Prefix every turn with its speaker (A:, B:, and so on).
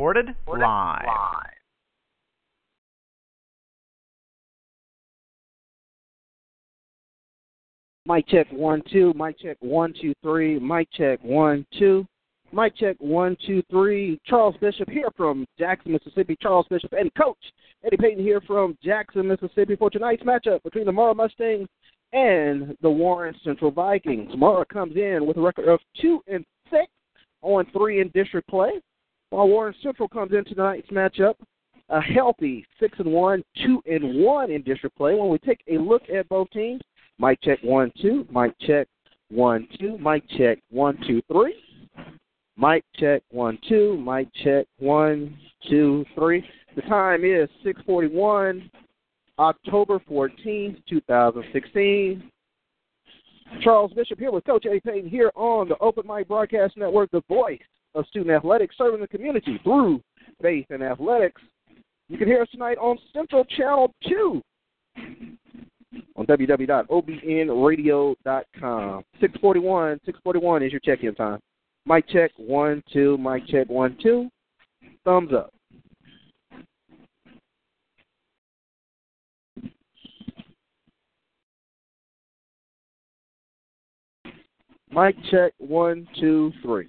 A: Recorded live.
B: Mic check one two. Mic check one two three. Mic check one two. Mic check one two three. Charles Bishop here from Jackson, Mississippi. Charles Bishop and Coach Eddie Payton here from Jackson, Mississippi for tonight's matchup between the Murrah Mustangs and the Warren Central Vikings. Murrah comes in with a record of two and six on three in district play, while Warren Central comes into tonight's matchup a healthy six and one, two and one in district play. When we take a look at both teams, mic check one two, mic check one two, mic check one two three. Mic check one two, mic check one two three. The time is six forty one, October fourteenth, two thousand sixteen. Charles Bishop here with Coach Eddie Payton here on the Open Mic Broadcast Network, the voice of student athletics, serving the community through faith and athletics. You can hear us tonight on Central Channel 2 on www.obnradio.com. 641, 641 is your check-in time. Mic check, one, two, mic check, one, two. Thumbs up. Mic check, one, two, three.